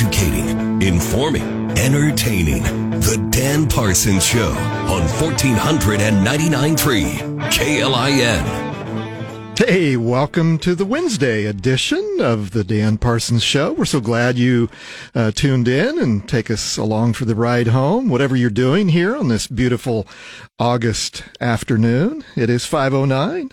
educating, informing, entertaining. The Dan Parsons Show on 1499.3 KLIN. Hey, welcome to the Wednesday edition of the Dan Parsons Show. We're so glad you uh, tuned in and take us along for the ride home, whatever you're doing here on this beautiful August afternoon. It is 509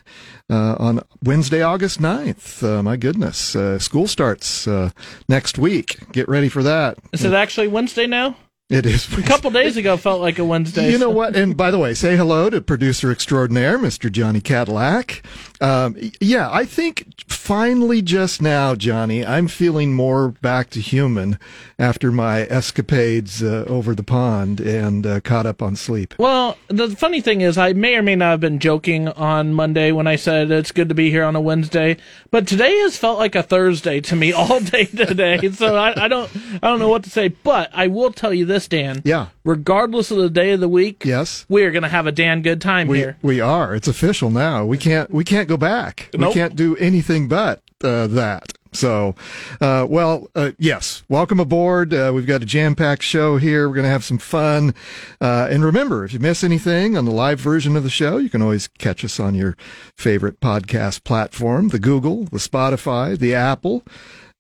uh, on Wednesday, August 9th. Uh, my goodness, uh, school starts uh, next week. Get ready for that. Is it actually Wednesday now? It is. A couple days ago felt like a Wednesday. You know what? And by the way, say hello to producer extraordinaire, Mr. Johnny Cadillac. Um, yeah, I think finally just now, Johnny, I'm feeling more back to human after my escapades uh, over the pond and uh, caught up on sleep. Well, the funny thing is, I may or may not have been joking on Monday when I said it's good to be here on a Wednesday, but today has felt like a Thursday to me all day today. so I, I don't, I don't know what to say. But I will tell you this, Dan. Yeah. Regardless of the day of the week, yes, we are going to have a damn good time we, here. We are. It's official now. We can't. We can't go back. Nope. We can't do anything but uh, that. So, uh, well, uh, yes, welcome aboard. Uh, we've got a jam packed show here. We're going to have some fun. Uh, and remember, if you miss anything on the live version of the show, you can always catch us on your favorite podcast platform the Google, the Spotify, the Apple.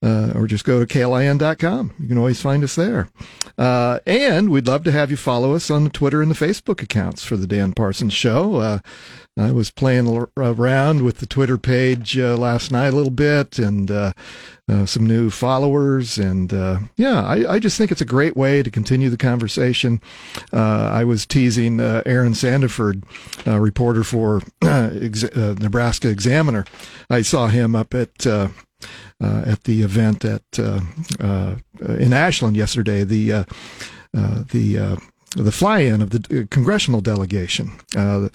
Uh, or just go to klin.com. You can always find us there. Uh, and we'd love to have you follow us on the Twitter and the Facebook accounts for the Dan Parsons Show. Uh, I was playing around with the Twitter page uh, last night a little bit and uh, uh, some new followers. And uh, yeah, I, I, just think it's a great way to continue the conversation. Uh, I was teasing uh, Aaron Sanderford, reporter for Ex- Nebraska Examiner. I saw him up at. at the event at in Ashland yesterday, the the the fly-in of the uh, congressional delegation, uh,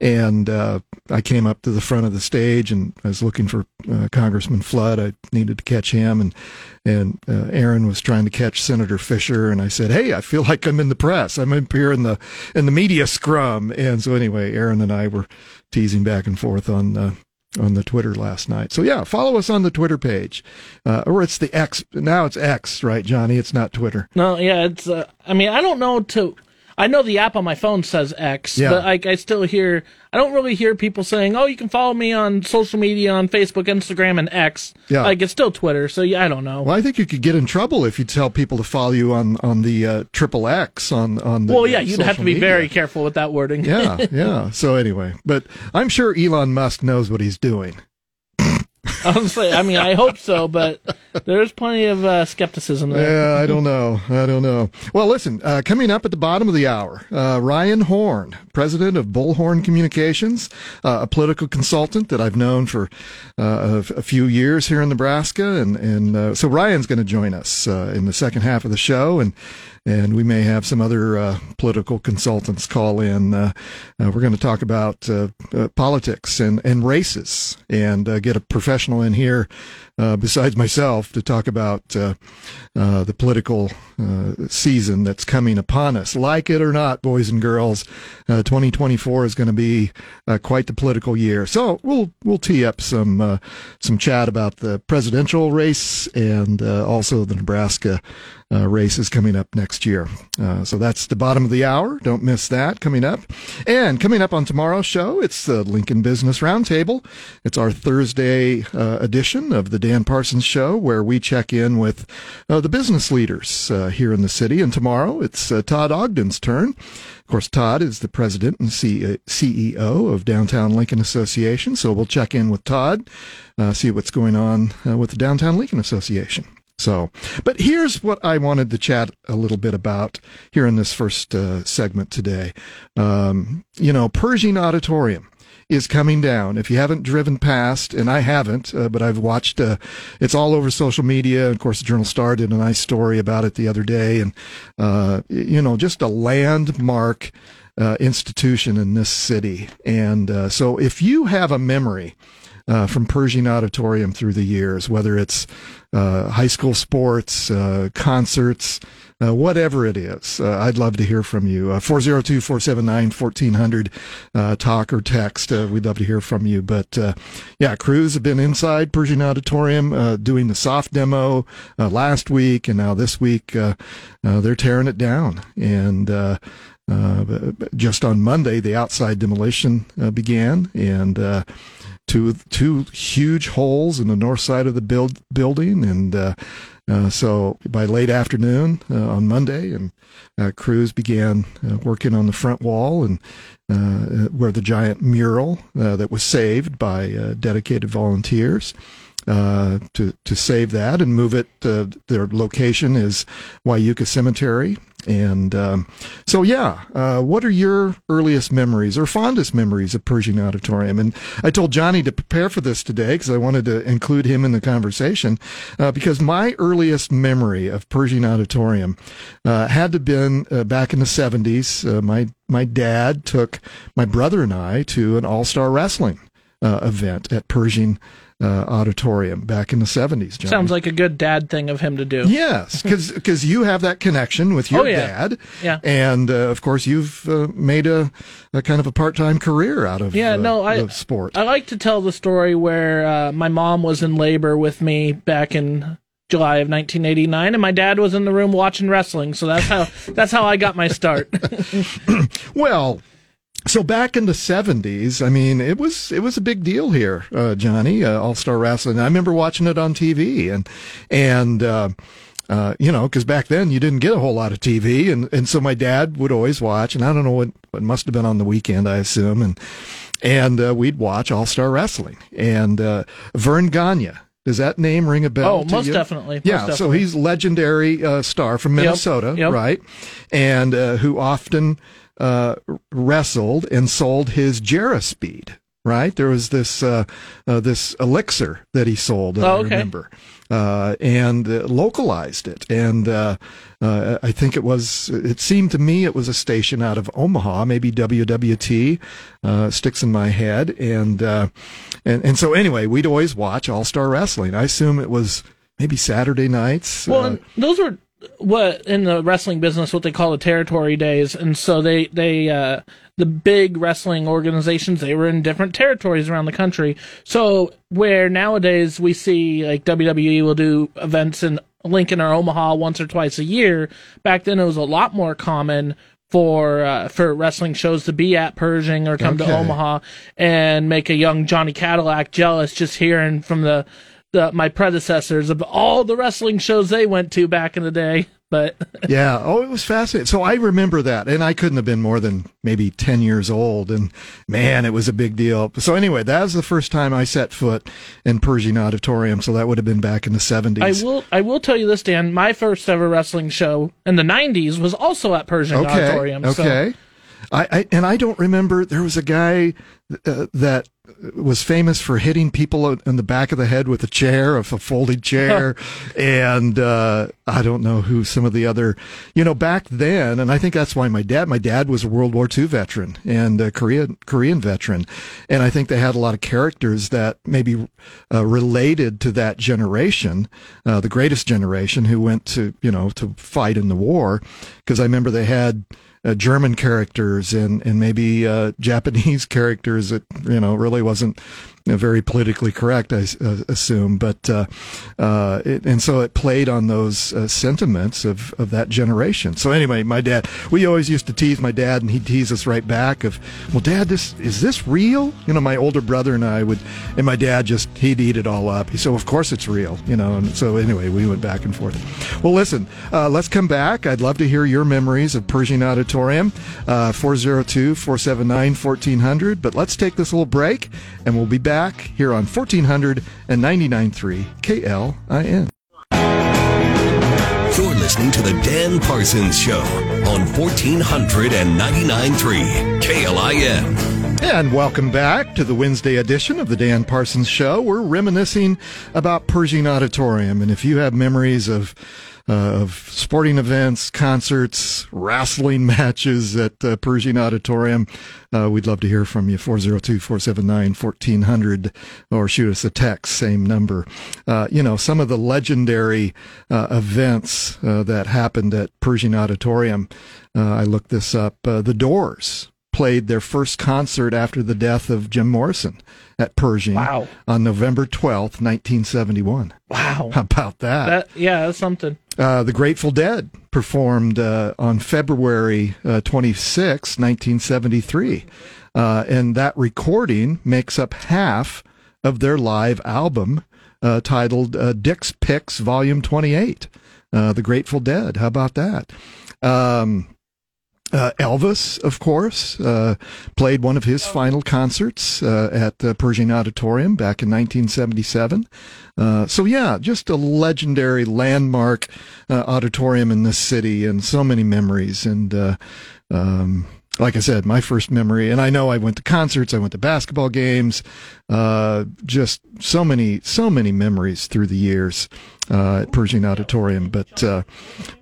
and uh, I came up to the front of the stage and I was looking for uh, Congressman Flood. I needed to catch him, and and uh, Aaron was trying to catch Senator Fischer, and I said, "Hey, I feel like I'm in the press. I'm up here in the in the media scrum." And so anyway, Aaron and I were teasing back and forth on uh, on the Twitter last night. So yeah, follow us on the Twitter page, uh, or it's the X. Now it's X, right, Johnny? It's not Twitter. No, yeah, it's. Uh, I mean, I don't know to I know the app on my phone says X, yeah. but like I still hear I don't really hear people saying, "Oh, you can follow me on social media on Facebook, Instagram, and X." Yeah, like it's still Twitter. So yeah, I don't know. Well, I think you could get in trouble if you tell people to follow you on on the uh, triple X on on. The, well, yeah, you'd have to be media. very careful with that wording. yeah, yeah. So anyway, but I'm sure Elon Musk knows what he's doing. Honestly, I mean, I hope so, but there's plenty of uh, skepticism there. Yeah, I don't know. I don't know. Well, listen, uh, coming up at the bottom of the hour, uh, Ryan Horn, president of Bullhorn Communications, uh, a political consultant that I've known for uh, a, few years here in Nebraska, and and uh, so Ryan's going to join us in the second half of the show, and and we may have some other uh, political consultants call in. Uh, uh, we're going to talk about uh, uh, politics and, and races and uh, get a professional in here besides myself to talk about the political season that's coming upon us. Like it or not, boys and girls, 2024 is going to be quite the political year. So we'll we'll tee up some some chat about the presidential race and also the Nebraska uh, race is coming up next year. Uh, so that's the bottom of the hour. Don't miss that coming up. And coming up on tomorrow's show, it's the Lincoln Business Roundtable. It's our Thursday uh, edition of the Dan Parsons Show, where we check in with uh, the business leaders uh, here in the city. And tomorrow, it's uh, Todd Ogden's turn. Of course, Todd is the president and CEO of Downtown Lincoln Association. So we'll check in with Todd, see what's going on with the Downtown Lincoln Association. So, but here's what I wanted to chat a little bit about here in this first uh, segment today. Um, you know, Pershing Auditorium is coming down. If you haven't driven past, and I haven't, uh, but I've watched, uh, it's all over social media. Of course, the Journal Star did a nice story about it the other day. And, uh, you know, just a landmark uh, institution in this city. And uh, so if you have a memory, uh, from Pershing Auditorium through the years, whether it's uh, high school sports, uh, concerts, uh, whatever it is. Uh, I'd love to hear from you. Uh, 402 479 1400, uh, talk or text. We'd love to hear from you. But uh, yeah, crews have been inside Pershing Auditorium uh, doing the soft demo last week, and now this week they're tearing it down. And uh, uh, just on Monday, the outside demolition uh, began, and uh, two two huge holes in the north side of the build building, and uh, uh, so by late afternoon uh, on Monday, and uh, crews began uh, working on the front wall and uh, where the giant mural that was saved by dedicated volunteers. Uh, to to save that and move it. Uh, their location is Wyuka Cemetery, and um, so yeah. Uh, what are your earliest memories or fondest memories of Pershing Auditorium? And I told Johnny to prepare for this today because I wanted to include him in the conversation uh, because my earliest memory of Pershing Auditorium uh, had to been uh, back in the seventies. my my dad took my brother and I to an all star wrestling event at Pershing uh, auditorium back in the 70s. Johnny. Sounds like a good dad thing of him to do. Yes, because you have that connection with your Oh, yeah. dad. Yeah. And uh, of course, you've uh, made a, a kind of a part time career out of Yeah, uh, no, I sport. I like to tell the story where uh, my mom was in labor with me back in July of 1989, and my dad was in the room watching wrestling. So that's how that's how I got my start. Well, so back in the seventies, I mean, it was it was a big deal here, uh, Johnny. Uh, All Star Wrestling. I remember watching it on TV, and and uh, uh, you know, because back then you didn't get a whole lot of TV, and and so my dad would always watch, and I don't know what what must have been on the weekend, I assume, and and uh, we'd watch All Star Wrestling, and uh, Verne Gagne. Does that name ring a bell? Oh, to most you? definitely, most Yeah, so definitely. he's legendary uh, star from Minnesota, yep. right? And uh, who often uh, wrestled and sold his Speed. Right, there was this uh, uh, this elixir that he sold. Oh, I remember, uh, and uh, localized it. And uh, uh, I think it was. It seemed to me it was a station out of Omaha, maybe WWT. Uh, sticks in my head, and uh, and and so anyway, we'd always watch All Star Wrestling. I assume it was maybe Saturday nights. Well, uh, those were what in the wrestling business what they call the territory days, and so they they uh, the big wrestling organizations they were in different territories around the country. So where nowadays we see like WWE will do events in Lincoln or Omaha once or twice a year, back then it was a lot more common. For uh, for wrestling shows to be at Pershing or come Okay. to Omaha and make a young Johnny Cadillac jealous just hearing from the the, my predecessors of all the wrestling shows they went to back in the day. But yeah. Oh, it was fascinating. So I remember that, and I couldn't have been more than maybe ten years old, and man, it was a big deal. So anyway, that was the first time I set foot in Pershing Auditorium. So that would have been back in the seventies. I will I will tell you this, Dan. My first ever wrestling show in the '90s was also at Pershing Okay. Auditorium. so- Okay. I, I and I don't remember. There was a guy uh, that was famous for hitting people in the back of the head with a chair, a folding chair, and uh, I don't know who some of the other. You know, back then, and I think that's why my dad. My dad was a World War II veteran and a Korean Korean veteran, and I think they had a lot of characters that maybe uh, related to that generation, uh, the greatest generation who went to you know to fight in the war, because I remember they had uh, German characters and and maybe uh, Japanese characters that you know really wasn't very politically correct, I uh, assume. But uh, uh, it, and so it played on those uh, sentiments of of that generation. So anyway, my dad, we always used to tease my dad, and he'd tease us right back of, well, Dad, this is this real? You know, my older brother and I would, and my dad just he'd eat it all up. He said, of course it's real. You know, and so anyway, we went back and forth. Well, listen, uh, let's come back. I'd love to hear your memories of Pershing Auditorium, uh, 402 479 1400. But let's take this little break, and we'll be back here on 1499.3 KLIN. You're listening to the Dan Parsons Show on 1499.3 KLIN. And welcome back to the Wednesday edition of the Dan Parsons Show. We're reminiscing about Pershing Auditorium. And if you have memories of of sporting events, concerts, wrestling matches at uh, Pershing Auditorium, uh, we'd love to hear from you. 402 479 1400 or shoot us a text, same number. Uh, you know, some of the legendary uh, events uh, that happened at Pershing Auditorium. I looked this up. the Doors played their first concert after the death of Jim Morrison at Pershing wow. on November 12th, 1971. Wow. How about that? that yeah, that's something. Uh, the Grateful Dead performed uh, on February uh, 26, 1973. Uh, and that recording makes up half of their live album uh, titled uh, Dick's Picks Volume 28. the Grateful Dead. How about that? Um, uh, Elvis, of course, uh, played one of his final concerts uh, at the Pershing Auditorium back in 1977. Uh, so, yeah, just a legendary landmark uh, auditorium in this city and so many memories. And uh, um, like I said, my first memory, and I know I went to concerts, I went to basketball games, just so many, so many memories through the years uh, at Pershing Auditorium. But uh,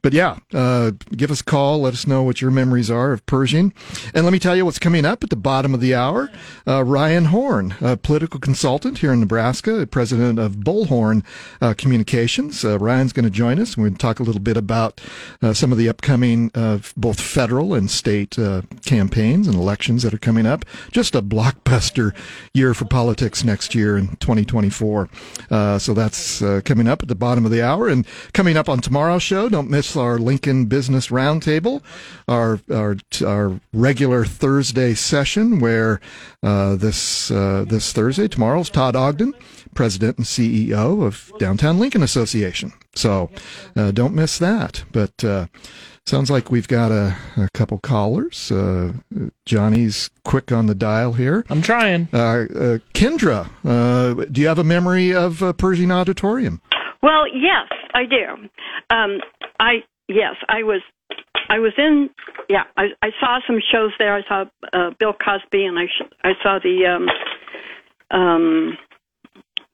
but yeah, uh, give us a call. Let us know what your memories are of Pershing. And let me tell you what's coming up at the bottom of the hour. Uh, Ryan Horn, a political consultant here in Nebraska, president of Bullhorn uh, Communications. Uh, Ryan's going to join us. We're going to talk a little bit about some of the upcoming both federal and state campaigns and elections that are coming up. Just a blockbuster year for politics next year in 2024. so that's coming up at the bottom bottom of the hour. And coming up on tomorrow's show, don't miss our Lincoln Business Roundtable, our our our regular Thursday session where uh, this uh, this Thursday, tomorrow's Todd Ogden, president and CEO of Downtown Lincoln Association. So uh, don't miss that. But uh, Sounds like we've got a, a couple callers. Uh, Johnny's quick on the dial here. I'm trying. Uh, uh, Kendra, uh, do you have a memory of uh, Pershing Auditorium? Well, yes, I do. Um, I yes, I was I was in yeah, I I saw some shows there. I saw uh, Bill Cosby and I sh- I saw the um um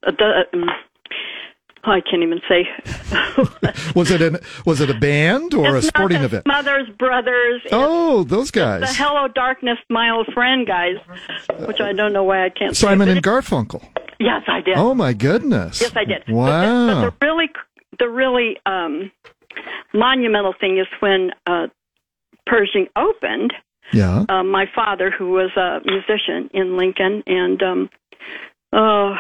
the um, I can't even say. was it an was it a band or it's a sporting event? Mothers, brothers. Oh, those guys. The Hello Darkness, my old friend guys, which I don't know why I can't. Say. Simon and Garfunkel. Yes, I did. Oh my goodness. Yes, I did. Wow. But the, but the really, the really um, monumental thing is when uh, Pershing opened. Yeah. Uh, my father, who was a musician in Lincoln, and um, uh,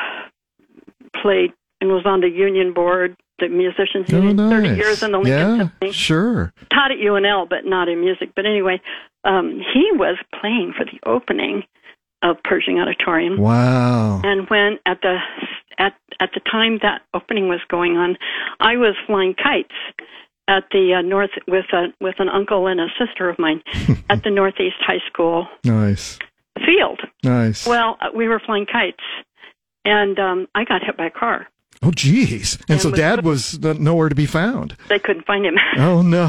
played and was on the union board, the musicians oh, union, nice. thirty years in the Lincoln yeah, Symphony. Sure. Taught at UNL, but not in music. But anyway, um, he was playing for the opening of Pershing Auditorium. Wow. And when at the at at the time that opening was going on, I was flying kites at the uh, north with a with an uncle and a sister of mine at the Northeast High School. Nice. Field. Nice. Well, uh, we were flying kites, and um, I got hit by a car. Oh, geez. And, and so Dad was nowhere to be found. They couldn't find him. oh, no,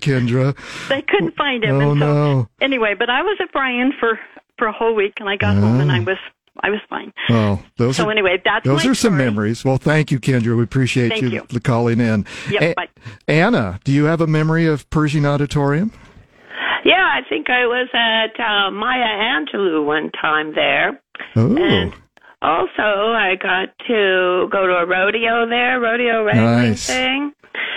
Kendra. they couldn't find him. Oh, and so, no. Anyway, but I was at Bryan for for a whole week, and I got home and I was I was fine. Well, those so are, anyway, that's those are some memories. Well, thank you, Kendra. We appreciate you, you, calling in. Yep, A-. Anna, do you have a memory of Pershing Auditorium? Yeah, I think I was at uh, Maya Angelou one time there. Oh. And also, I got to go to a rodeo there, rodeo Nice. thing.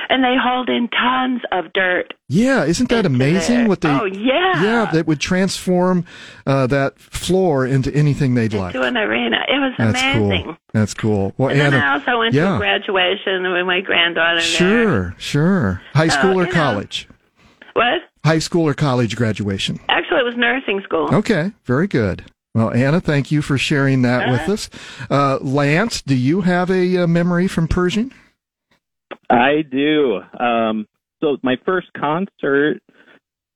And they hauled in tons of dirt. Yeah, isn't that amazing? there. What they Oh, yeah. yeah that would transform uh, that floor into anything they'd like. To an arena. It was That's amazing. cool. That's cool. Well, And then Anna, I also went to yeah. a graduation with my granddaughter there. sure, sure. High school or you know. college? What? High school or college graduation? Actually, it was nursing school. Okay, very good. Well, Anna, thank you for sharing that with us. Uh, Lance, do you have a uh, memory from Pershing? I do. Um, so my first concert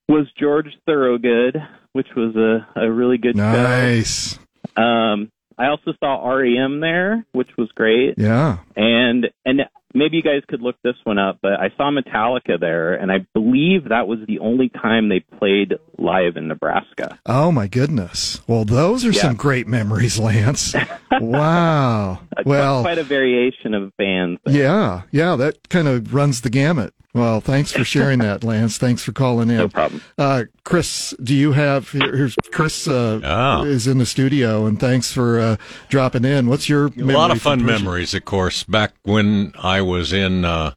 was George Thorogood, which was a, a really good Nice. show. Um, I also saw REM there, which was great. Yeah. And and maybe you guys could look this one up, but I saw Metallica there, and I believe that was the only time they played live in Nebraska. Oh my goodness. Well, those are Yeah. some great memories, Lance. wow. Well, quite a variation of bands. there. yeah, yeah, that kind of runs the gamut. Well, thanks for sharing that, Lance. Thanks for calling in. No problem. Uh, Chris, do you have here's Chris uh, Ah. is in the studio, and thanks for uh, dropping in. What's your A lot of fun memories, of course. Back when I was in uh,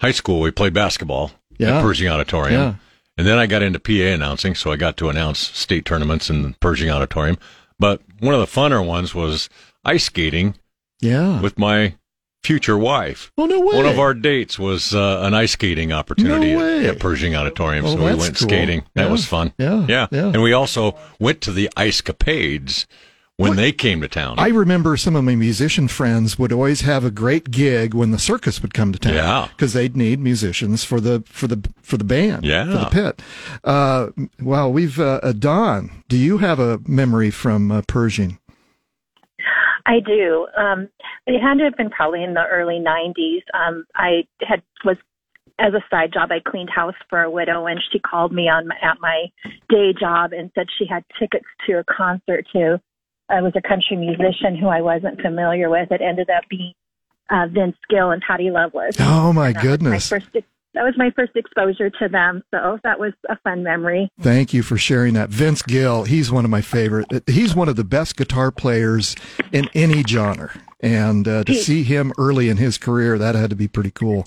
high school, we played basketball Yeah. at Pershing Auditorium. Yeah. And then I got into PA announcing, so I got to announce state tournaments in Pershing Auditorium. But one of the funner ones was ice skating Yeah. with my future wife. oh no way. One of our dates was uh, an ice skating opportunity No at, at Pershing Auditorium, Oh, so we went cool. skating. That Yeah. was fun. Yeah, yeah, yeah. And we also went to the Ice Capades when they came to town. I remember some of my musician friends would always have a great gig when the circus would come to town. Yeah. because they'd need musicians for the for the for the band. Yeah. for the pit. Uh, well, we've uh, uh, Don. Do you have a memory from uh, Pershing? I do. Um, it had to have been probably in the early '90s. Um, I had was as a side job. I cleaned house for a widow, and she called me on my, at my day job and said she had tickets to a concert to. I was a country musician who I wasn't familiar with. It ended up being uh, Vince Gill and Patty Loveless. Oh my goodness! My first, that was my first exposure to them, so that was a fun memory. Thank you for sharing that. Vince Gill, he's one of my favorite. He's one of the best guitar players in any genre. And uh, to He- see him early in his career, that had to be pretty cool.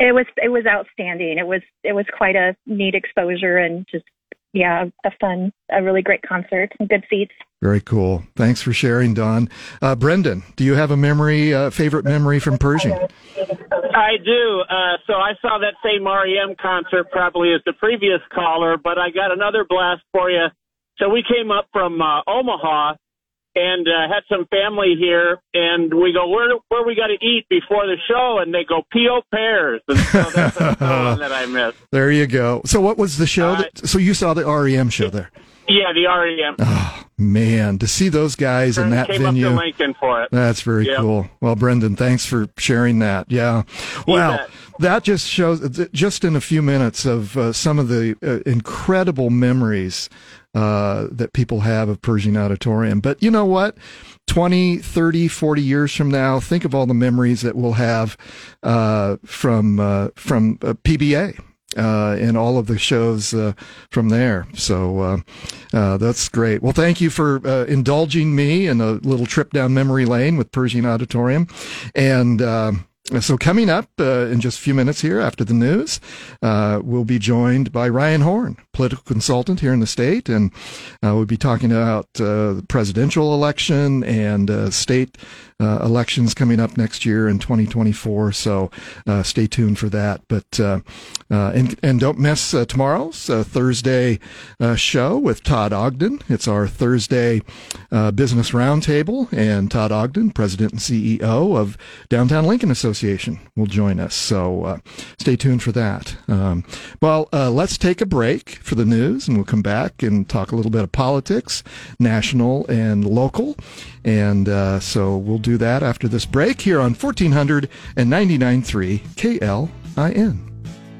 It was it was outstanding. It was it was quite a neat exposure and just yeah, a fun, a really great concert, some good seats. Very cool. Thanks for sharing, Don. Uh, Brendan, do you have a memory, uh, favorite memory from Pershing? I do. Uh, so I saw that same REM concert probably as the previous caller, but I got another blast for you. So we came up from uh, Omaha and uh, had some family here, and we go, where where we got to eat before the show? And they go, P.O. Pears. And so that's another one that I missed. There you go. So, what was the show? Uh, That, so, you saw the REM show there. Yeah, the REM. Oh, man, to see those guys in that came venue. up to Lincoln for it. That's very Yep. cool. Well, Brendan, thanks for sharing that. Yeah. Well, that just shows, just in a few minutes, of uh, some of the uh, incredible memories uh, that people have of Pershing Auditorium. But you know what? 20, 30, 40 years from now, think of all the memories that we'll have uh, from, uh, from uh, PBA. Uh, and all of the shows uh, from there. So uh, uh, that's great. Well, thank you for uh, indulging me in a little trip down memory lane with Pershing Auditorium. And um so, coming up uh, in just a few minutes here after the news, uh, we'll be joined by Ryan Horn, political consultant here in the state, and uh, we'll be talking about uh, the presidential election and uh, state uh, elections coming up next year in 2024. So, uh, stay tuned for that. But uh, uh, and and don't miss uh, tomorrow's uh, Thursday show with Todd Ogden. It's our Thursday business roundtable, and Todd Ogden, president and CEO of Downtown Lincoln Association, will join us. So stay tuned for that. Um, well, let's take a break for the news, and we'll come back and talk a little bit of politics, national and local. And uh, so we'll do that after this break here on 1499.3 KLIN.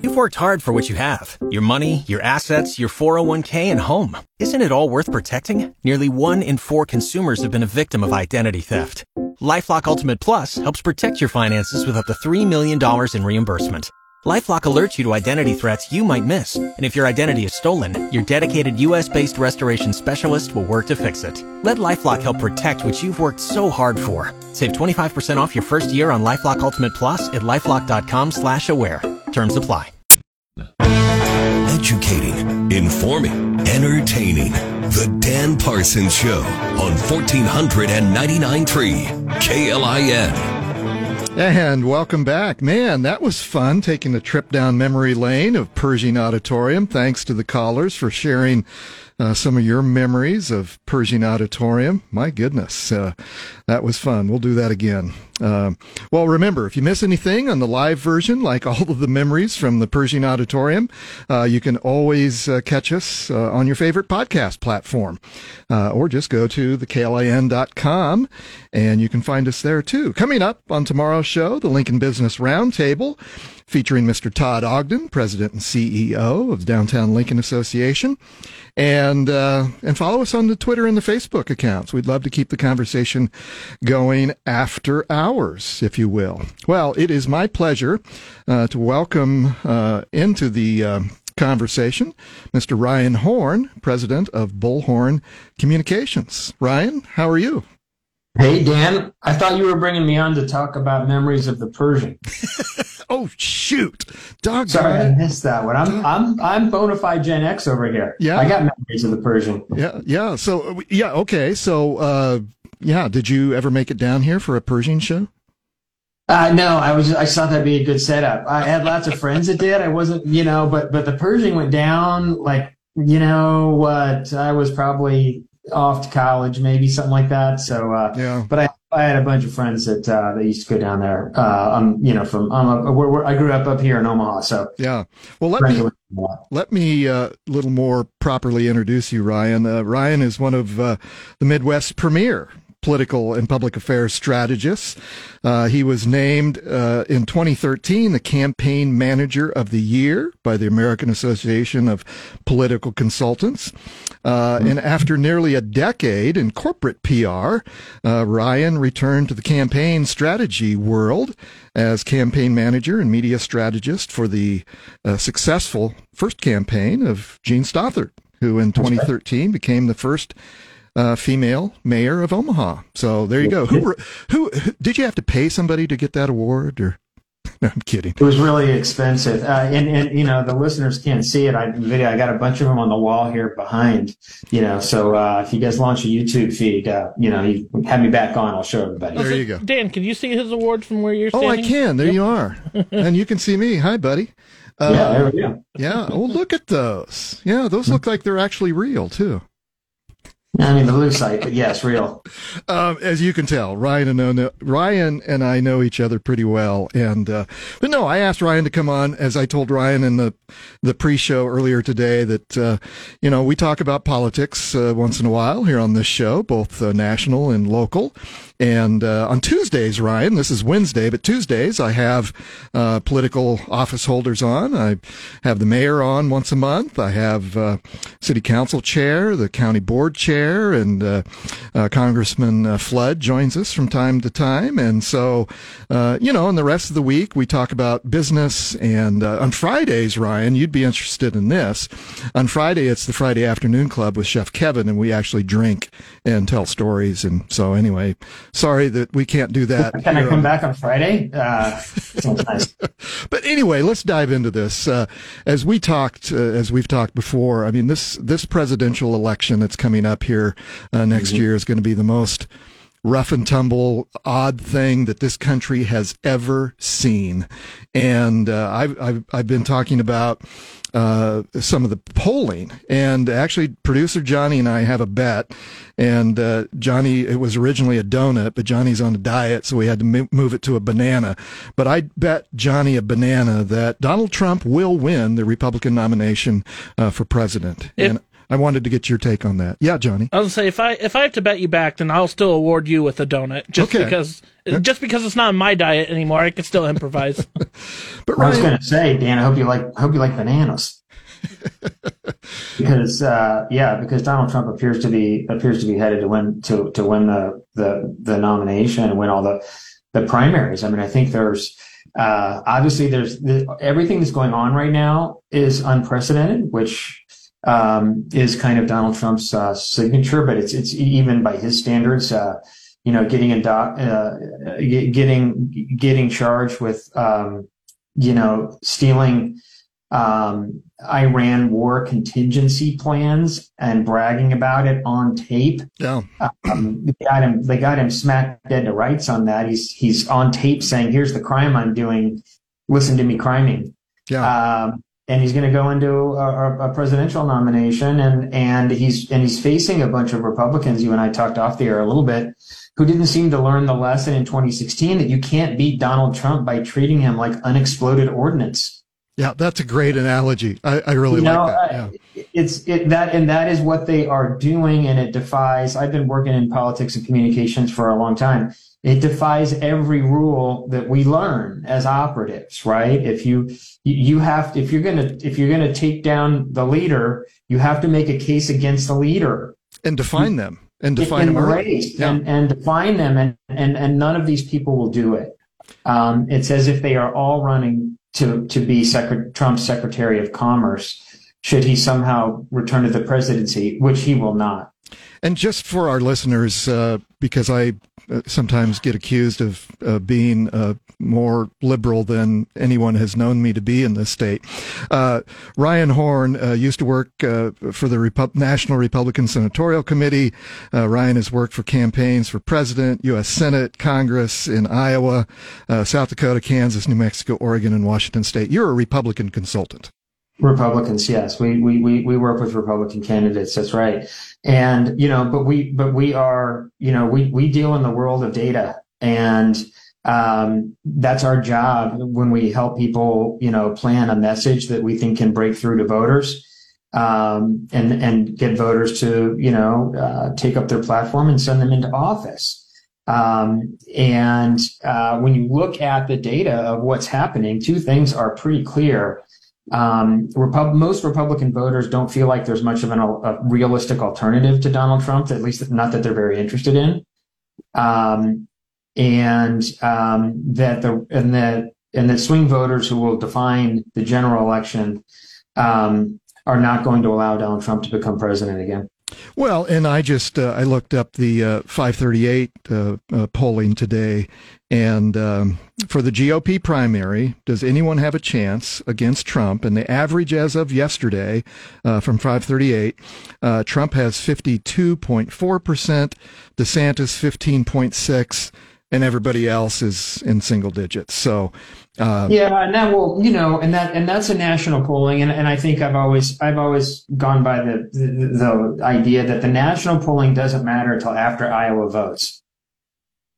You've worked hard for what you have your money, your assets, your 401k, and home. Isn't it all worth protecting? Nearly one in four consumers have been a victim of identity theft. Lifelock Ultimate Plus helps protect your finances with up to $3 million in reimbursement. Lifelock alerts you to identity threats you might miss. And if your identity is stolen, your dedicated US based restoration specialist will work to fix it. Let Lifelock help protect what you've worked so hard for. Save 25% off your first year on Lifelock Ultimate Plus at lifelock.com slash aware. Terms apply. Educating, informing, entertaining. The Dan Parsons Show on 1499.3 KLIN. And welcome back. Man, that was fun taking a trip down memory lane of Pershing Auditorium. Thanks to the callers for sharing uh, some of your memories of Pershing Auditorium. My goodness, uh, that was fun. We'll do that again. Um well, remember, if you miss anything on the live version, like all of the memories from the Pershing Auditorium, uh, you can always uh, catch us uh, on your favorite podcast platform. Uh, or just go to theklin.com and you can find us there too. Coming up on tomorrow's show, the Lincoln Business Roundtable featuring Mr. Todd Ogden, President and CEO of Downtown Lincoln Association. And, uh, and follow us on the Twitter and the Facebook accounts. We'd love to keep the conversation going after hours, if you will. Well, it is my pleasure uh, to welcome uh, into the uh, conversation Mr. Ryan Horn, President of Bullhorn Communications. Ryan, how are you? Hey, Dan, I thought you were bringing me on to talk about memories of the Persian. oh, shoot. Dog Sorry, I missed that one. I'm, I'm, I'm bona fide Gen X over here. Yeah. I got memories of the Persian. Yeah. Yeah. So, yeah. Okay. So, uh, yeah. Did you ever make it down here for a Pershing show? Uh, no, I was. I thought that'd be a good setup. I had lots of friends that did. I wasn't, you know, but but the Pershing went down. Like, you know what? I was probably off to college, maybe something like that. So, uh, yeah. But I, I had a bunch of friends that uh, that used to go down there. Uh, I'm, you know, from I'm a, we're, we're, I grew up up here in Omaha. So yeah. Well, let me let me a uh, little more properly introduce you, Ryan. Uh, Ryan is one of uh, the Midwest premier political and public affairs strategist. Uh, he was named uh, in 2013 the campaign manager of the year by the American Association of Political Consultants. Uh, and after nearly a decade in corporate PR, uh, Ryan returned to the campaign strategy world as campaign manager and media strategist for the uh, successful first campaign of Jean Stothert, who in 2013 became the first uh, female mayor of Omaha. So there you go. Who, who, who did you have to pay somebody to get that award or? No, I'm kidding. It was really expensive, uh, and and you know the listeners can't see it. I video. I got a bunch of them on the wall here behind. You know, so uh, if you guys launch a YouTube feed, uh, you know, you have me back on. I'll show everybody. There you go. Dan, can you see his awards from where you're Oh, standing? I can. There you are, and you can see me. Hi, buddy. yeah, there we go. Yeah. Oh, look at those. Yeah, those look like they're actually real too. I mean the blue site, but yes, real. Um, as you can tell, Ryan and I, Ryan and I know each other pretty well, and uh, but no, I asked Ryan to come on. As I told Ryan in the the pre-show earlier today, that uh, you know we talk about politics uh, once in a while here on this show, both uh, national and local. And uh, on Tuesdays, Ryan, this is Wednesday, but Tuesdays I have uh, political office holders on. I have the mayor on once a month. I have uh, city council chair, the county board chair, and uh, uh, Congressman uh, Flood joins us from time to time. And so, you know, in the rest of the week we talk about business. And on Fridays, Ryan, you'd be interested in this. On Friday, it's the Friday Afternoon Club with Chef Kevin, and we actually drink and tell stories. And so, anyway, sorry that we can't do that. Can I come on- back on Friday? Uh, nice. but anyway, let's dive into this. Uh, as we talked, uh, as we've talked before, I mean this this presidential election that's coming up here uh, next year is going to be the most rough and tumble, odd thing that this country has ever seen. And uh, I've, I've I've been talking about uh, some of the polling, and actually, producer Johnny and I have a bet. And uh, Johnny, it was originally a donut, but Johnny's on a diet, so we had to mo- move it to a banana. But I bet Johnny a banana that Donald Trump will win the Republican nomination uh, for president. If- and I wanted to get your take on that. Yeah, Johnny. I was gonna say if I if I have to bet you back, then I'll still award you with a donut just Okay. because just because it's not in my diet anymore. I can still improvise. But I was going to say, Dan, I hope you like hope you like bananas. because uh, yeah, because Donald Trump appears to be appears to be headed to win to to win the the the nomination and win all the the primaries. I mean, I think there's uh, obviously there's the, everything that's going on right now is unprecedented, which um, is kind of Donald Trump's uh, signature, but it's it's even by his standards. Uh, you know, getting a doc, uh, getting getting charged with um, you know stealing um, Iran war contingency plans and bragging about it on tape. yeah, Um, they got him. They got him smack dead to rights on that. He's he's on tape saying, "Here's the crime I'm doing. Listen to me criming." yeah, Um, and he's going to go into a, a- presidential nomination, and and he's and he's facing a bunch of Republicans. You and I talked off the air a little bit, who didn't seem to learn the lesson in 2016 that you can't beat Donald Trump by treating him like unexploded ordnance. Yeah, that's a great analogy. I, I really You like that. Yeah. it's it that and that is what they are doing, and it defies. I've been working in politics and communications for a long time. It defies every rule that we learn as operatives, right? If you you have if you're gonna if you're gonna take down the leader, you have to make a case against the leader and define them and define and them Yeah. and, and define them and, and and none of these people will do it um, it's as if they are all running to to be Secret- Trump's Secretary of Commerce should he somehow return to the presidency which he will not And just for our listeners, uh, because I uh, sometimes get accused of uh, being uh, more liberal than anyone has known me to be in this state, uh, Ryan Horn uh, used to work uh, for the Repu- National Republican Senatorial Committee. Uh, Ryan has worked for campaigns for president, U.S. Senate, Congress in Iowa, South Dakota, Kansas, New Mexico, Oregon, and Washington State. You're a Republican consultant. Republicans, yes, we, we we we work with Republican candidates. That's right, and you know, but we but we are you know we we deal in the world of data, and um, that's our job when we help people you know plan a message that we think can break through to voters, um, and and get voters to you know uh, take up their platform and send them into office. Um, and uh, when you look at the data of what's happening, two things are pretty clear um, Repub- most Republican voters don't feel like there's much of an, a realistic alternative to Donald Trump, at least not that they're very interested in. Um, and um, that the and that and that swing voters who will define the general election um, are not going to allow Donald Trump to become president again. Well, and I just uh, I looked up the uh, 538 uh, uh, polling today, and um, for the GOP primary, does anyone have a chance against Trump? And the average as of yesterday uh, from 538, uh, Trump has 52.4 percent, DeSantis 15.6, and everybody else is in single digits. So. Uh, yeah, and that will, you know, and that and that's a national polling, and, and I think I've always I've always gone by the, the the idea that the national polling doesn't matter until after Iowa votes,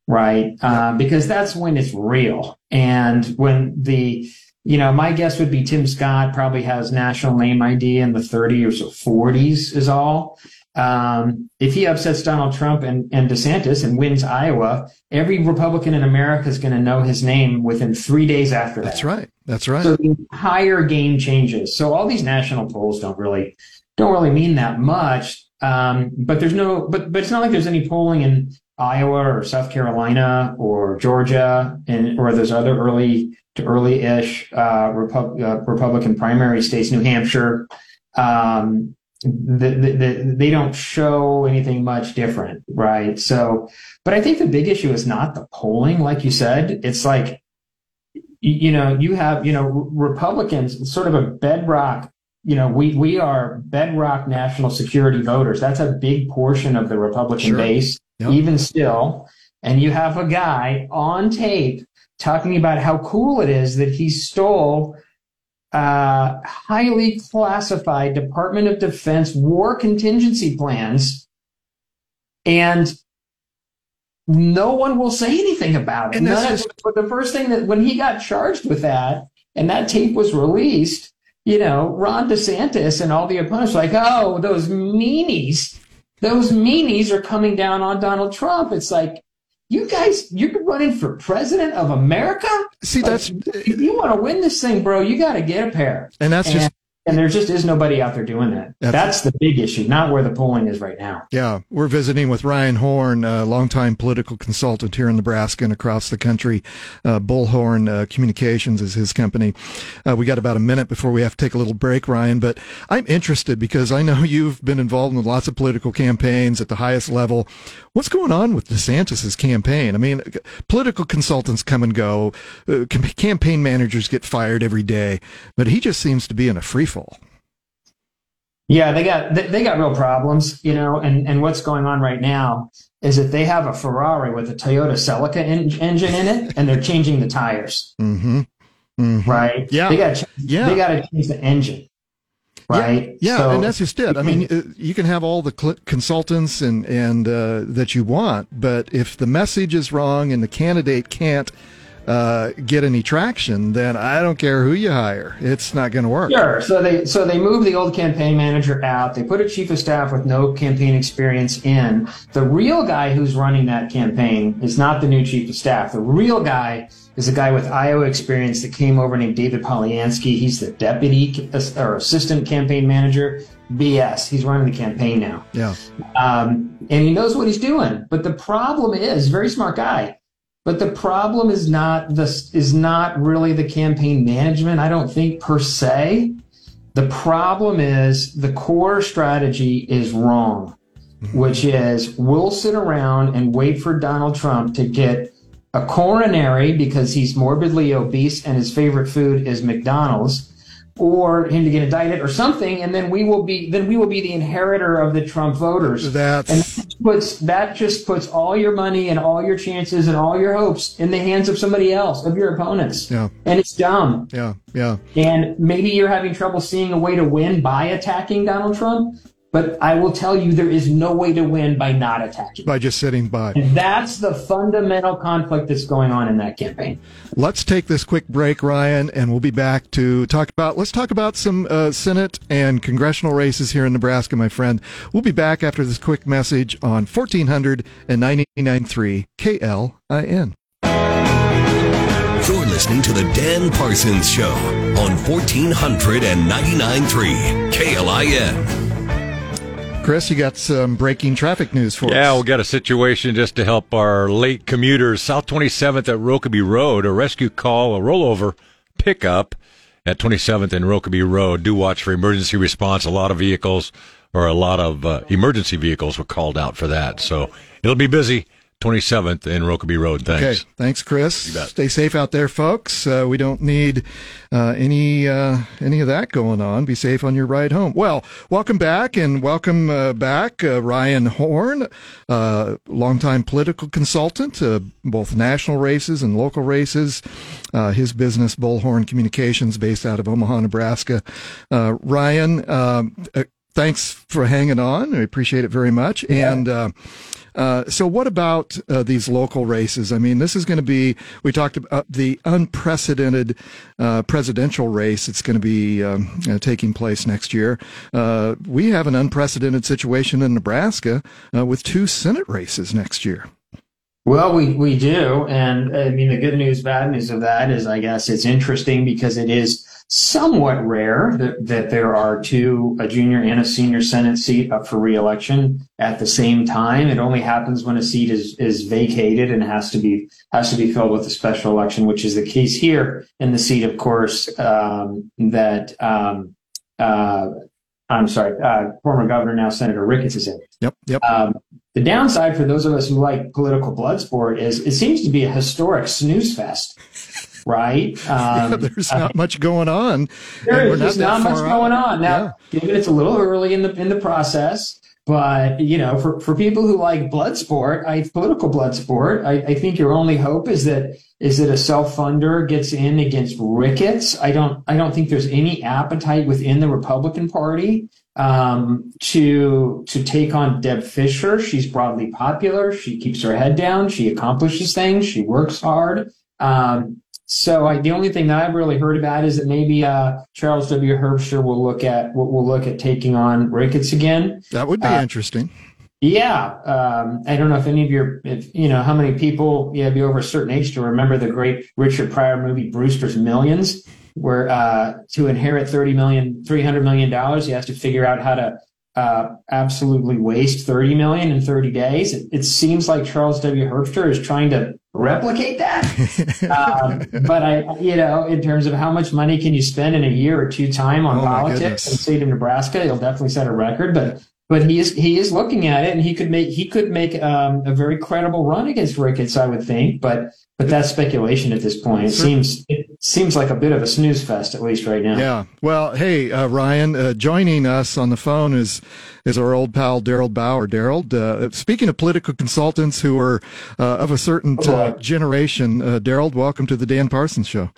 right? Uh, because that's when it's real, and when the you know, my guess would be Tim Scott probably has national name ID in the 30s or 40s is all. Um, if he upsets Donald Trump and, and DeSantis and wins Iowa, every Republican in America is going to know his name within three days after that. That's right. That's right. So the entire game changes. So all these national polls don't really don't really mean that much. Um, but there's no, but but it's not like there's any polling in Iowa or South Carolina or Georgia and or those other early to early-ish uh, Repu- uh, Republican primary states, New Hampshire. Um, the, the, the, they don't show anything much different, right? So, but I think the big issue is not the polling, like you said. It's like, you know, you have, you know, Republicans, sort of a bedrock, you know, we, we are bedrock national security voters. That's a big portion of the Republican Sure. base, Yep. even still. And you have a guy on tape talking about how cool it is that he stole uh, highly classified Department of Defense war contingency plans, and no one will say anything about it. And that's of- but the first thing that when he got charged with that, and that tape was released, you know, Ron DeSantis and all the opponents were like, "Oh, those meanies, those meanies are coming down on Donald Trump." It's like. You guys, you're running for president of America. See, Like, that's if you want to win this thing, bro, you got to get a pair. and that's And, just and there just is nobody out there doing that. That's- That's, the big issue, not where the polling is right now. Yeah, we're visiting with Ryan Horn, a longtime political consultant here in Nebraska and across the country. Uh, Bullhorn uh, Communications is his company. Uh, we got about a minute before we have to take a little break, Ryan, but I'm interested because I know you've been involved in lots of political campaigns at the highest level. What's going on with DeSantis's campaign? I mean, political consultants come and go, uh, campaign managers get fired every day, but he just seems to be in a free fall. Yeah, they got they, got real problems, you know. And and what's going on right now is that they have a Ferrari with a Toyota Celica en- engine in it, and they're changing the tires. Mm-hmm. mm-hmm. Right? Yeah. They got Yeah. they got to change the engine. Right? Yeah, So- and that's just it. I mean, uh, you can have all the cl- consultants and and uh, that you want, but if the message is wrong and the candidate can't uh, get any traction, then I don't care who you hire. It's not going to work. Sure. So they so they move the old campaign manager out. They put a chief of staff with no campaign experience in. The real guy who's running that campaign is not the new chief of staff. The real guy is a guy with Iowa experience that came over named David Polyansky. He's the deputy or assistant campaign manager. BS. He's running the campaign now. Yeah. Um, and he knows what he's doing. But the problem is, very smart guy. But the problem is not this is not really the campaign management, I don't think per se. The problem is the core strategy is wrong, mm-hmm. which is we'll sit around and wait for Donald Trump to get a coronary because he's morbidly obese and his favorite food is McDonald's or him to get indicted or something, and then we will be then we will be the inheritor of the Trump voters. That's and that puts that just puts all your money and all your chances and all your hopes in the hands of somebody else, of your opponents. Yeah. And it's dumb. Yeah, yeah. And maybe you're having trouble seeing a way to win by attacking Donald Trump. But I will tell you, there is no way to win by not attacking. By just sitting by. And that's the fundamental conflict that's going on in that campaign. Let's take this quick break, Ryan, and we'll be back to talk about. Let's talk about some uh, Senate and congressional races here in Nebraska, my friend. We'll be back after this quick message on 1499.3 KLIN. You're listening to the Dan Parsons Show on 1499.3 KLIN. Chris, you got some breaking traffic news for yeah, us. Yeah, we got a situation just to help our late commuters. South 27th at Rokeby Road, a rescue call, a rollover pickup at 27th and Rokeby Road. Do watch for emergency response. A lot of vehicles or a lot of uh, emergency vehicles were called out for that. So it'll be busy. 27th and Rokeby Road. Thanks. Okay, thanks, Chris. Stay safe out there, folks. Uh, we don't need uh, any uh, any of that going on. Be safe on your ride home. Well, welcome back, and welcome uh, back, uh, Ryan Horn, uh, longtime political consultant, uh, both national races and local races. Uh, his business, Bullhorn Communications, based out of Omaha, Nebraska. Uh, Ryan, um, uh, thanks for hanging on. We appreciate it very much. And uh, uh, so, what about uh, these local races? I mean, this is going to be, we talked about the unprecedented uh, presidential race that's going to be um, uh, taking place next year. Uh, we have an unprecedented situation in Nebraska uh, with two Senate races next year. Well, we, we do. And I mean, the good news, bad news of that is, I guess it's interesting because it is somewhat rare that, that there are two, a junior and a senior Senate seat up for reelection at the same time. It only happens when a seat is, is vacated and has to be, has to be filled with a special election, which is the case here in the seat, of course, um, that, um, uh, I'm sorry, uh, former governor, now Senator Ricketts is in. Yep, yep. Um, the downside for those of us who like political blood sport is it seems to be a historic snooze fest, right? Um, yeah, there's not much going on. There is and we're is just that not much going on now. Given it's a little early in the in the process, but you know, for, for people who like blood sport, I political blood sport, I, I think your only hope is that is that a self funder gets in against Ricketts. I don't I don't think there's any appetite within the Republican Party um, to to take on Deb Fischer. She's broadly popular. She keeps her head down. She accomplishes things. She works hard. Um, so I, the only thing that I've really heard about is that maybe uh, Charles W. Herbster will look at will, will look at taking on Ricketts again. That would be Uh, interesting. Yeah, um, I don't know if any of your, if you know, how many people you have be over a certain age to remember the great Richard Pryor movie Brewster's Millions, where uh, to inherit thirty million, three hundred million dollars, he has to figure out how to uh, absolutely waste thirty million in thirty days. It, it seems like Charles W. Herbster is trying to replicate that. um, but I, you know, in terms of how much money can you spend in a year or two time on Oh, politics in the state of Nebraska, he'll definitely set a record. But but he is he is looking at it, and he could make he could make um, a very credible run against Ricketts, I would think. But but that's speculation at this point. It Sure. seems it seems like a bit of a snooze fest, at least right now. Yeah. Well, hey, uh, Ryan, uh, joining us on the phone is is our old pal Darold Bauer. Darold, uh, speaking of political consultants who are uh, of a certain uh, generation, uh, Darold, welcome to the Dan Parsons Show.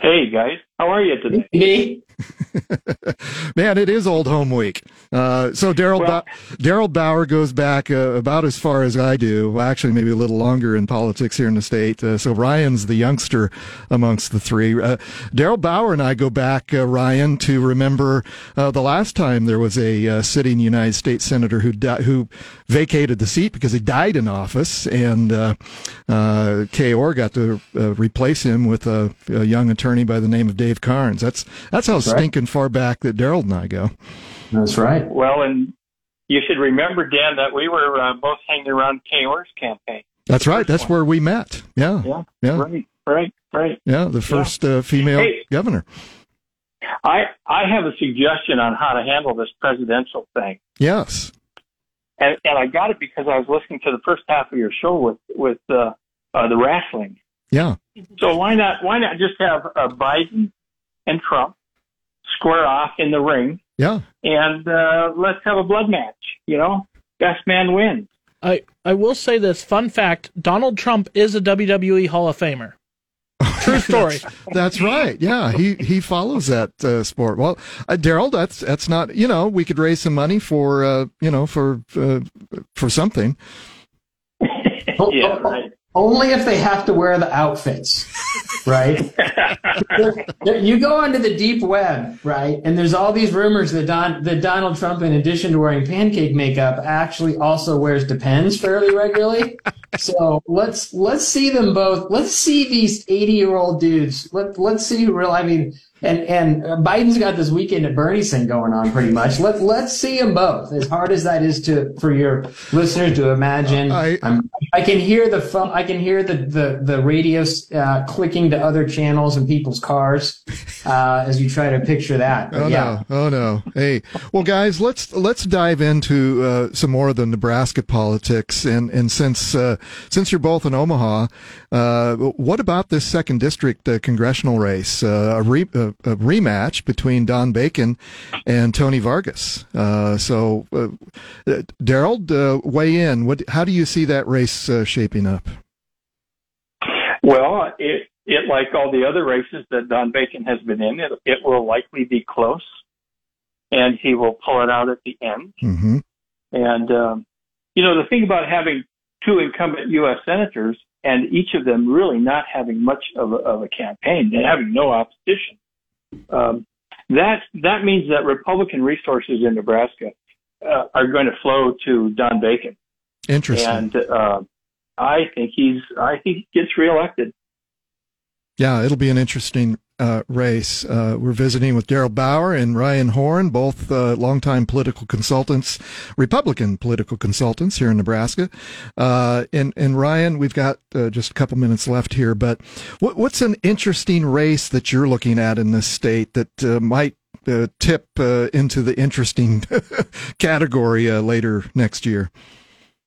Hey guys, how are you today? Me? Man, it is old home week. Uh, so Darold Well- ba- Darold Bauer goes back uh, about as far as I do. Well, actually, maybe a little longer in politics here in the state. Uh, so Ryan's the youngster amongst the three. Uh, Darold Bauer and I go back, uh, Ryan, to remember uh, the last time there was a uh, sitting United States senator who di- who vacated the seat because he died in office, and uh, uh, Kay Orr got to uh, replace him with a, a young attorney by the name of Dave Karnes. That's that's how That's right. stinking far back that Darold and I go. That's right. Well, and you should remember, Dan, that we were uh, both hanging around Kay Orr's campaign. That's right. That's where we met. Yeah. Yeah. Yeah. Right. Right. Right. Yeah. The first uh, female Hey. governor. I I have a suggestion on how to handle this presidential thing, Yes. and and I got it because I was listening to the first half of your show with with uh, uh, the wrestling. Yeah. So why not why not just have uh, Biden and Trump square off in the ring, Yeah. and uh, let's have a blood match. You know, best man wins. I, I will say this fun fact Donald Trump is a WWE Hall of Famer. True story. That's right. Yeah, he he follows that uh, sport. Well, uh, Darold, that's that's not. You know, we could raise some money for uh, you know for uh, for something. yeah, right. Only if they have to wear the outfits, right? you go onto the deep web, right? And there's all these rumors that Don, that Donald Trump, in addition to wearing pancake makeup, actually also wears Depends fairly regularly. So let's let's see them both. Let's see these 80 year old dudes. Let let's see real. I mean, and and Biden's got this weekend at Bernie's thing going on pretty much. Let let's see them both. As hard as that is to for your listeners to imagine, I- I can hear the phone. I can hear the the the radios uh, clicking to other channels in people's cars uh, as you try to picture that. But Oh yeah. no! Oh no! Hey, well, guys, let's let's dive into uh, some more of the Nebraska politics. And and since uh, since you're both in Omaha, uh, what about this second district uh, congressional race? Uh, a, re- a, rematch between Don Bacon and Tony Vargas. Uh, so, uh, Darold, uh, weigh in. What? How do you see that race uh, shaping up? Well, it it like all the other races that Don Bacon has been in, it, it will likely be close, and he will pull it out at the end. Mm-hmm. And um, you know, the thing about having two incumbent U.S. senators and each of them really not having much of a, of a campaign and having no opposition, um, that that means that Republican resources in Nebraska uh, are going to flow to Don Bacon, Interesting. and uh, I think he's I think he gets reelected. Yeah, it'll be an interesting uh, race. Uh, we're visiting with Darold Bauer and Ryan Horn, both uh, longtime political consultants, Republican political consultants here in Nebraska. Uh, and and Ryan, we've got uh, just a couple minutes left here, but what, what's an interesting race that you're looking at in this state that uh, might tip into the interesting category later next year?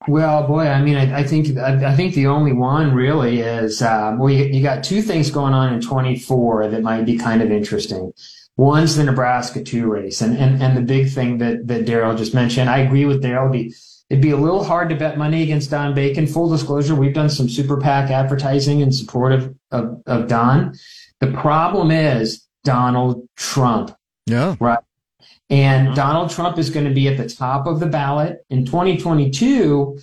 Well, boy, I mean, I, I think I, I think the only one really is um, well, you, you got two things going on in 24 that might be kind of interesting. One's the Nebraska two race, and and, and the big thing that that Darold just mentioned. I agree with Darold. It'd be it'd be a little hard to bet money against Don Bacon. Full disclosure, we've done some super PAC advertising in support of of, of Don. The problem is Donald Trump. Yeah. Right. And Donald Trump is going to be at the top of the ballot in 2022.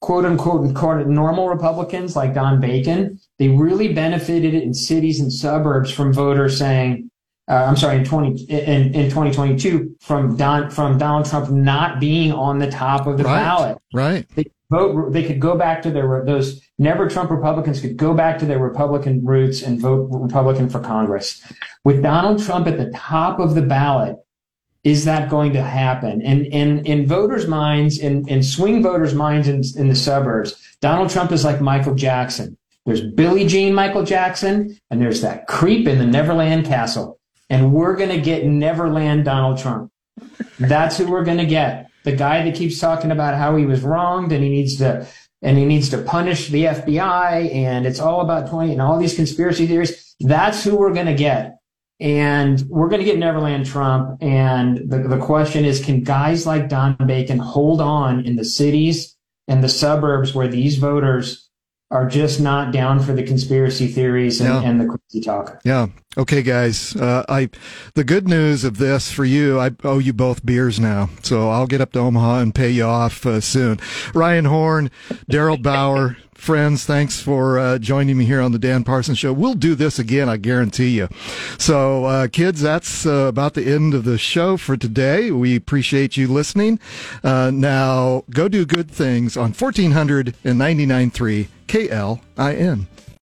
Quote unquote, quote, normal Republicans like Don Bacon, they really benefited in cities and suburbs from voters saying, uh, I'm sorry, in 20, in, in 2022 from Don, from Donald Trump not being on the top of the Right. ballot. Right. They vote, they could go back to their, those never Trump Republicans could go back to their Republican roots and vote Republican for Congress. With Donald Trump at the top of the ballot, is that going to happen? And in in voters' minds, in, in swing voters' minds in, in the suburbs, Donald Trump is like Michael Jackson. There's Billie Jean Michael Jackson, and there's that creep in the Neverland Castle. And we're gonna get Neverland Donald Trump. That's who we're gonna get. The guy that keeps talking about how he was wronged and he needs to and he needs to punish the FBI and it's all about 20 and all these conspiracy theories. That's who we're gonna get. And we're going to get Neverland Trump. And the, the question is, can guys like Don Bacon hold on in the cities and the suburbs where these voters are just not down for the conspiracy theories and, Yeah. and the crazy talk. Yeah. Okay, guys. Uh, I the good news of this for you, I owe you both beers now, so I'll get up to Omaha and pay you off uh, soon. Ryan Horn, Darold Bauer, friends, thanks for uh, joining me here on the Dan Parsons Show. We'll do this again, I guarantee you. So, uh, kids, that's uh, about the end of the show for today. We appreciate you listening. Uh, now, go do good things on 1499.3 KLIN.